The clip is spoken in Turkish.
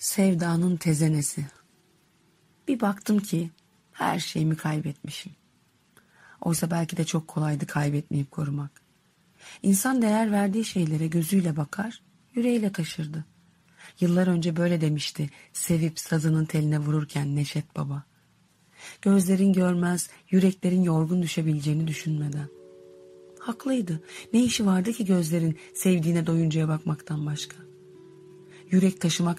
Sevdanın tezenesi. Bir baktım ki her şeyimi kaybetmişim. Oysa belki de çok kolaydı kaybetmeyip korumak. İnsan değer verdiği şeylere gözüyle bakar, yüreğiyle taşırdı. Yıllar önce böyle demişti sevip sazının teline vururken Neşet Baba. Gözlerin görmez, yüreklerin yorgun düşebileceğini düşünmeden. Haklıydı. Ne işi vardı ki gözlerin sevdiğine doyuncaya bakmaktan başka? Yürek taşımaktan